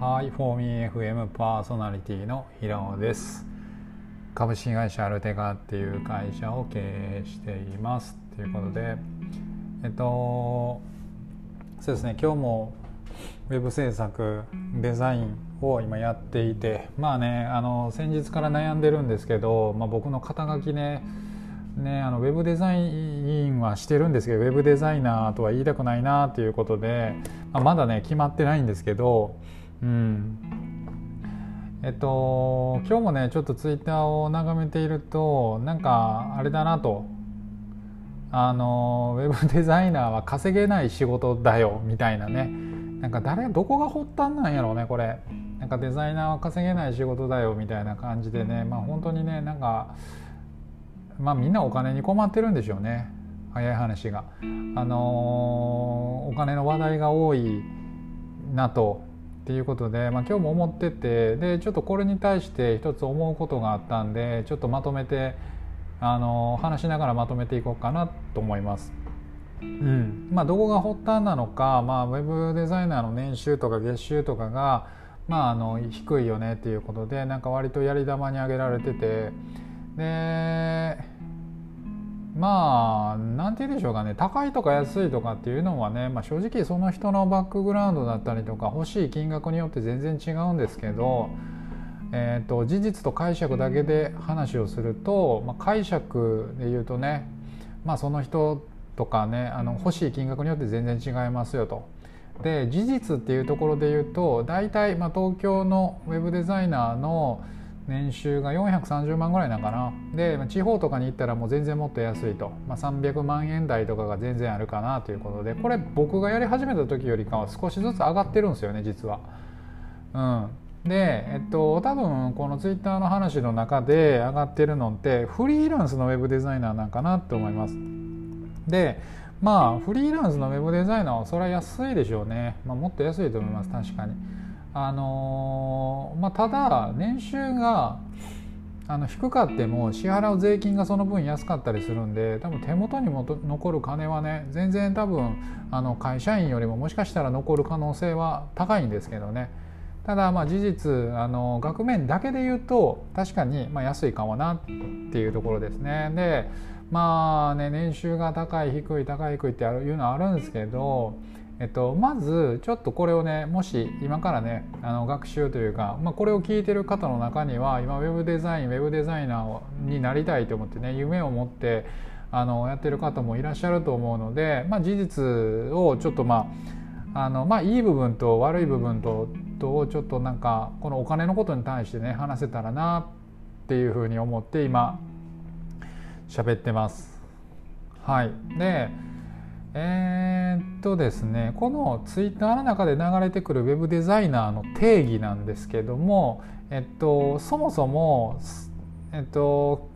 はい、フォーミー FM パーソナリティの平尾です。株式会社アルテガっていう会社を経営していますということで、えっとそうですね今日もウェブ制作デザインを今やっていてまあねあの先日から悩んでるんですけど、まあ、僕の肩書きねね、あのウェブデザインはしてるんですけどウェブデザイナーとは言いたくないなということで、まあ、まだね決まってないんですけど、うん。えっと今日もねちょっとツイッターを眺めているとなんかあれだなと。あのウェブ デザイナーは稼げない仕事だよみたいなね。なんか誰どこが発端なんやろうねこれ。なんかデザイナーは稼げない仕事だよみたいな感じでね。まあ本当にねなんかまあみんなお金に困ってるんでしょうね。早い話が。あの、お金の話題が多いなと。っていうことで、まあ、今日も思っててでちょっとこれに対して一つ思うことがあったんでちょっとまとめてあの話しながらまとめていこうかなと思います。うんまあ、どこが発端なのか、まあ、ウェブデザイナーの年収とか月収とかが、まあ、あの低いよねっていうことでなんか割とやり玉に挙げられててでまあ何て言うんでしょうかね高いとか安いとかっていうのはね、まあ、正直その人のバックグラウンドだったりとか欲しい金額によって全然違うんですけど、えーと、事実と解釈だけで話をすると、まあ、解釈で言うとね、まあ、その人とかねあの欲しい金額によって全然違いますよと。で事実っていうところで言うと大体、まあ、東京のウェブデザイナーの年収が430万ぐらいなんかなで地方とかに行ったらもう全然もっと安いと、まあ、300万円台とかが全然あるかなということでこれ僕がやり始めた時よりかは少しずつ上がってるんですよね実は。うんで、えっと、多分このツイッターの話の中で上がってるのってフリーランスのウェブデザイナーなんかなって思います。でまあフリーランスのウェブデザイナーはそれは安いでしょうね、まあ、もっと安いと思います確かに。あのまあ、ただ年収があの低かっても支払う税金がその分安かったりするんで多分手元にも残る金はね全然多分あの会社員よりももしかしたら残る可能性は高いんですけどね。ただまあ事実あの額面だけで言うと確かにま安いかもなっていうところですね。でまあね年収が高い低い高い低いっていうのはあるんですけどえっと、まずちょっとこれをねもし今からねあの学習というか、まあ、これを聞いてる方の中には今ウェブデザインウェブデザイナーになりたいと思ってね夢を持ってあのやってる方もいらっしゃると思うので、まあ、事実をちょっとまああのまあいい部分と悪い部分ととちょっとなんかこのお金のことに対してね話せたらなっていうふうに思って今喋ってます。はい、でえー、っとですねこのツイッターの中で流れてくるウェブデザイナーの定義なんですけども、えっと、そもそも、えっと、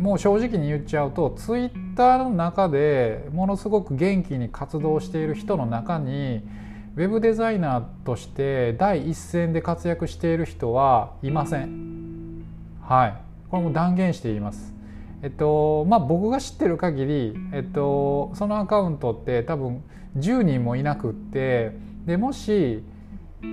もう正直に言っちゃうとツイッターの中でものすごく元気に活動している人の中にウェブデザイナーとして第一線で活躍している人はいません。はい、これも断言して言います。えっとまあ、僕が知ってる限り、えっと、そのアカウントって多分10人もいなくってでもし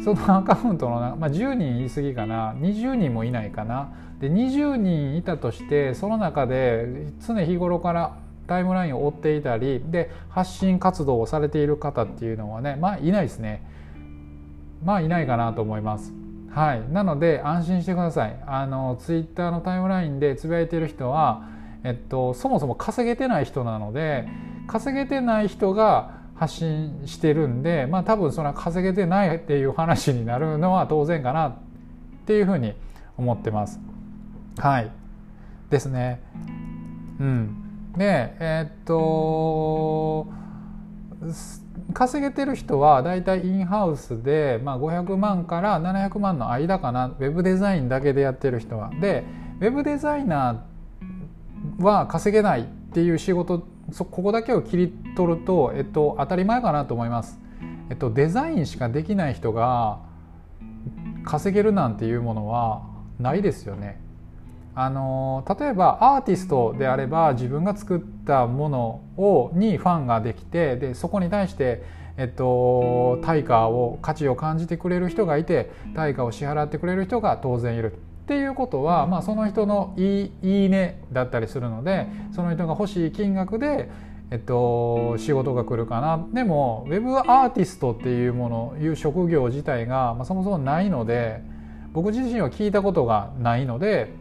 そのアカウントの、まあ、10人言い過ぎかな20人もいないかなで20人いたとしてその中で常日頃からタイムラインを追っていたりで発信活動をされている方っていうのはねまあいないですね。まあいないかなと思います。はい、なので安心してください。あのツイッターのタイムラインでつぶやいている人はえっと、そもそも稼げてない人なので稼げてない人が発信してるんで、まあ、多分それは稼げてないっていう話になるのは当然かなっていうふうに思ってます。はいですね。うん、でえー、っと稼げてる人はだいたいインハウスで、まあ、500万から700万の間かなウェブデザインだけでやってる人は。でウェブデザイナーは稼げないっていう仕事そここだけを切り取ると、えっと、当たり前かなと思います。えっと、デザインしかできない人が稼げるなんていうものはないですよね。あの例えばアーティストであれば自分が作ったものをにファンができてでそこに対して、えっと、対価を価値を感じてくれる人がいて対価を支払ってくれる人が当然いるっていうことは、まあ、その人のいいいいねだったりするのでその人が欲しい金額で、えっと、仕事が来るかな。でもウェブアーティストっていうものいう職業自体が、まあ、そもそもないので僕自身は聞いたことがないので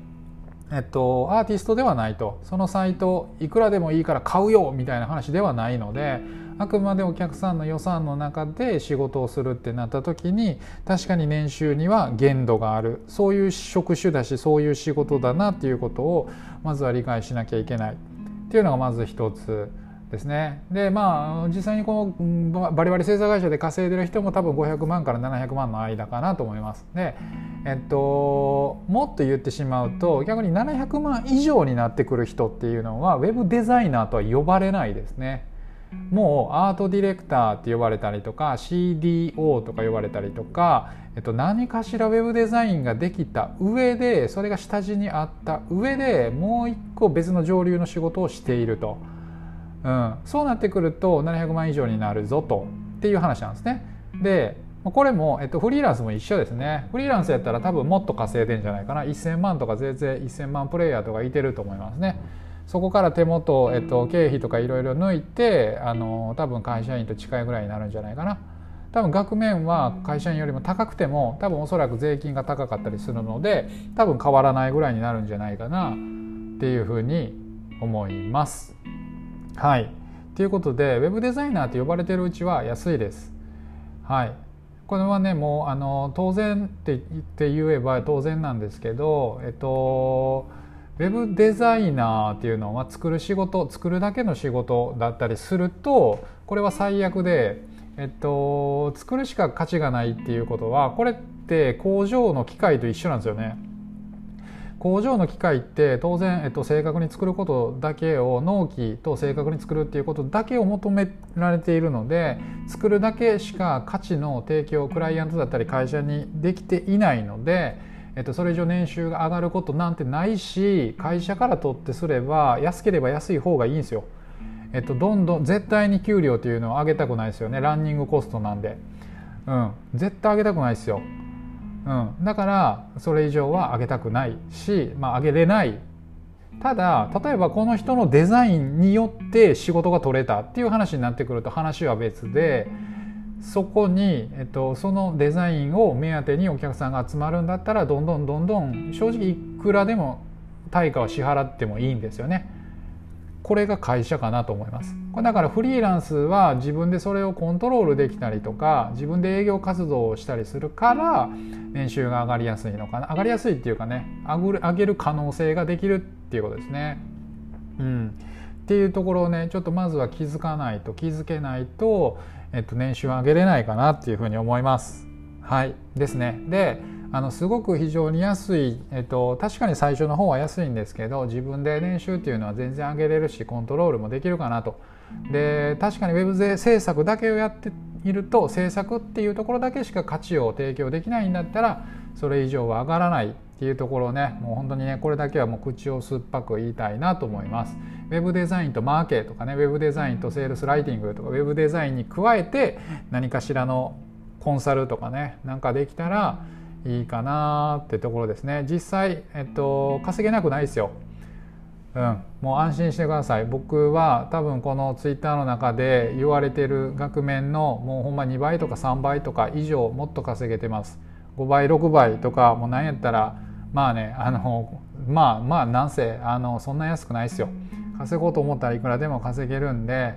えっと、アーティストではないと。そのサイトいくらでもいいから買うよみたいな話ではないのであくまでお客さんの予算の中で仕事をするってなった時に確かに年収には限度がある。そういう職種だしそういう仕事だなっていうことをまずは理解しなきゃいけない。っていうのがまず一つですね。でまあ実際にこのバリバリ製作会社で稼いでる人も多分500万から700万の間かなと思います。でえっともっと言ってしまうと逆に700万以上になってくる人っていうのはウェブデザイナーとは呼ばれないですね。もうアートディレクターって呼ばれたりとか CDO とか呼ばれたりとか、えっと、何かしらウェブデザインができた上でそれが下地にあった上でもう一個別の上流の仕事をしていると。うん、そうなってくると700万以上になるぞとっていう話なんですね。でこれも、えっと、フリーランスも一緒ですねフリーランスやったら多分もっと稼いでんじゃないかな1000万とかぜいぜい1000万プレイヤーとかいてると思いますね。そこから手元、えっと、経費とかいろいろ抜いてあの多分会社員と近いぐらいになるんじゃないかな。多分額面は会社員よりも高くても多分おそらく税金が高かったりするので多分変わらないぐらいになるんじゃないかなっていうふうに思います。はい。ということで、ウェブデザイナーと呼ばれてるうちは安いです。はい。これはね、もうあの当然って言って言えば当然なんですけど、えっと、ウェブデザイナーっていうのは作る仕事、作るだけの仕事だったりすると、これは最悪で、えっと、作るしか価値がないっていうことは、これって工場の機械と一緒なんですよね。工場の機械って当然、えっと、正確に作ることだけを納期と正確に作るっていうことだけを求められているので作るだけしか価値の提供をクライアントだったり会社にできていないので、えっと、それ以上年収が上がることなんてないし会社から取ってすれば安ければ安い方がいいんですよ。えっと、どんどん絶対に給料っていうのを上げたくないですよねランニングコストなんで。うん、絶対上げたくないですよ。うん、だからそれ以上は上げたくないし、まあ、上げれないただ例えばこの人のデザインによって仕事が取れたっていう話になってくると話は別でそこに、えっと、そのデザインを目当てにお客さんが集まるんだったらどんどんどんどん正直いくらでも対価を支払ってもいいんですよね。これが会社かなと思いますこれだからフリーランスは自分でそれをコントロールできたりとか自分で営業活動をしたりするから年収が上がりやすいのかな上がりやすいっていうかね上げる可能性ができるっていうことですね。うん、っていうところをねちょっとまずは気づかないと気づけないと、えっと、年収は上げれないかなっていうふうに思います。はいですね。であのすごく非常に安い、えっと、確かに最初の方は安いんですけど自分で年収っていうのは全然上げれるしコントロールもできるかなと。で確かにウェブ制作だけをやっていると制作っていうところだけしか価値を提供できないんだったらそれ以上は上がらないっていうところをねもう本当にねこれだけはもう口を酸っぱく言いたいなと思います。ウェブデザインとマーケとかねウェブデザインとセールスライティングとかウェブデザインに加えて何かしらのコンサルとかねなんかできたらいいかなってところですね。実際、えっと、稼げなくないですよ。うん、もう安心してください。僕は多分このツイッターの中で言われてる額面のもうほんま2倍とか3倍とか以上もっと稼げてます。5倍6倍とかもう何やったらまあねあのまあまあなんせあのそんな安くないですよ。稼ごうと思ったらいくらでも稼げるんで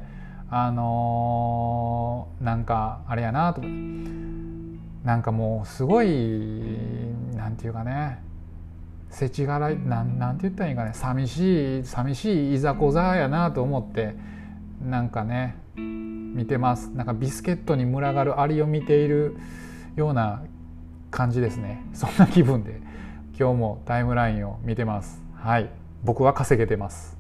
あのー、なんかあれやなとなんかもうすごいなんていうかね世知辛いなんなんて言ったらいいかね寂しい寂しいいざこざやなと思ってなんかね見てます。なんかビスケットに群がるアリを見ているような感じですね。そんな気分で今日もタイムラインを見てます。はい。僕は稼げてます